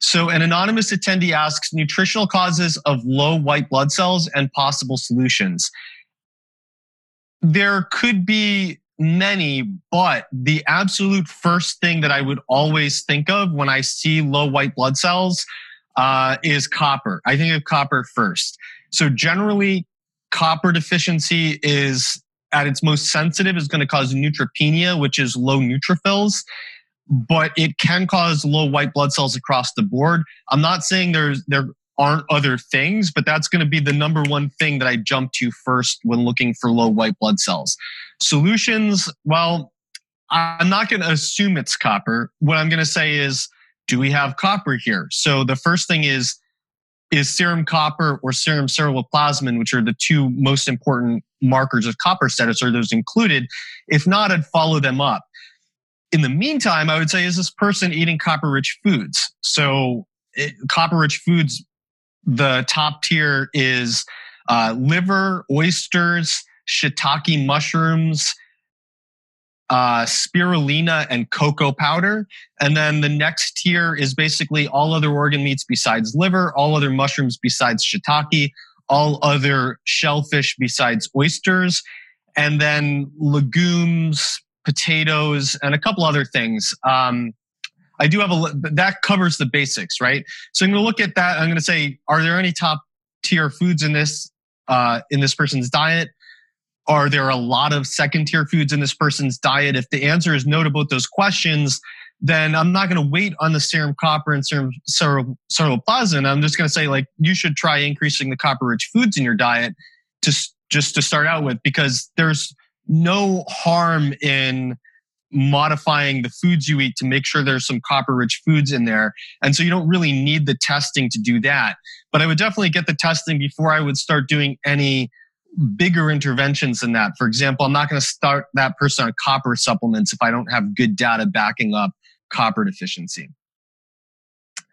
So, an anonymous attendee asks nutritional causes of low white blood cells and possible solutions. There could be many, but the absolute first thing that I would always think of when I see low white blood cells uh, is copper. I think of copper first. So, generally, copper deficiency is at its most sensitive is going to cause neutropenia, which is low neutrophils but it can cause low white blood cells across the board. I'm not saying there's there aren't other things, but that's going to be the number one thing that I jump to first when looking for low white blood cells. Solutions, well, I'm not going to assume it's copper. What I'm going to say is, do we have copper here? So the first thing is, is serum copper or serum ceruloplasmin, which are the two most important markers of copper status, are those included? If not, I'd follow them up in the meantime, I would say, is this person eating copper rich foods? So, copper rich foods, the top tier is uh, liver, oysters, shiitake mushrooms, uh, spirulina, and cocoa powder. And then the next tier is basically all other organ meats besides liver, all other mushrooms besides shiitake, all other shellfish besides oysters, and then legumes, potatoes, and a couple other things. Um, I do have a that covers the basics, right? So I'm going to look at that. I'm going to say, are there any top tier foods in this uh, in this person's diet? Are there a lot of second tier foods in this person's diet? If the answer is no to both those questions, then I'm not going to wait on the serum copper and serum ceruloplasmin. I'm just going to say like you should try increasing the copper rich foods in your diet to just to start out with because there's no harm in modifying the foods you eat to make sure there's some copper rich foods in there. And so you don't really need the testing to do that. But I would definitely get the testing before I would start doing any bigger interventions than that. For example, I'm not going to start that person on copper supplements if I don't have good data backing up copper deficiency.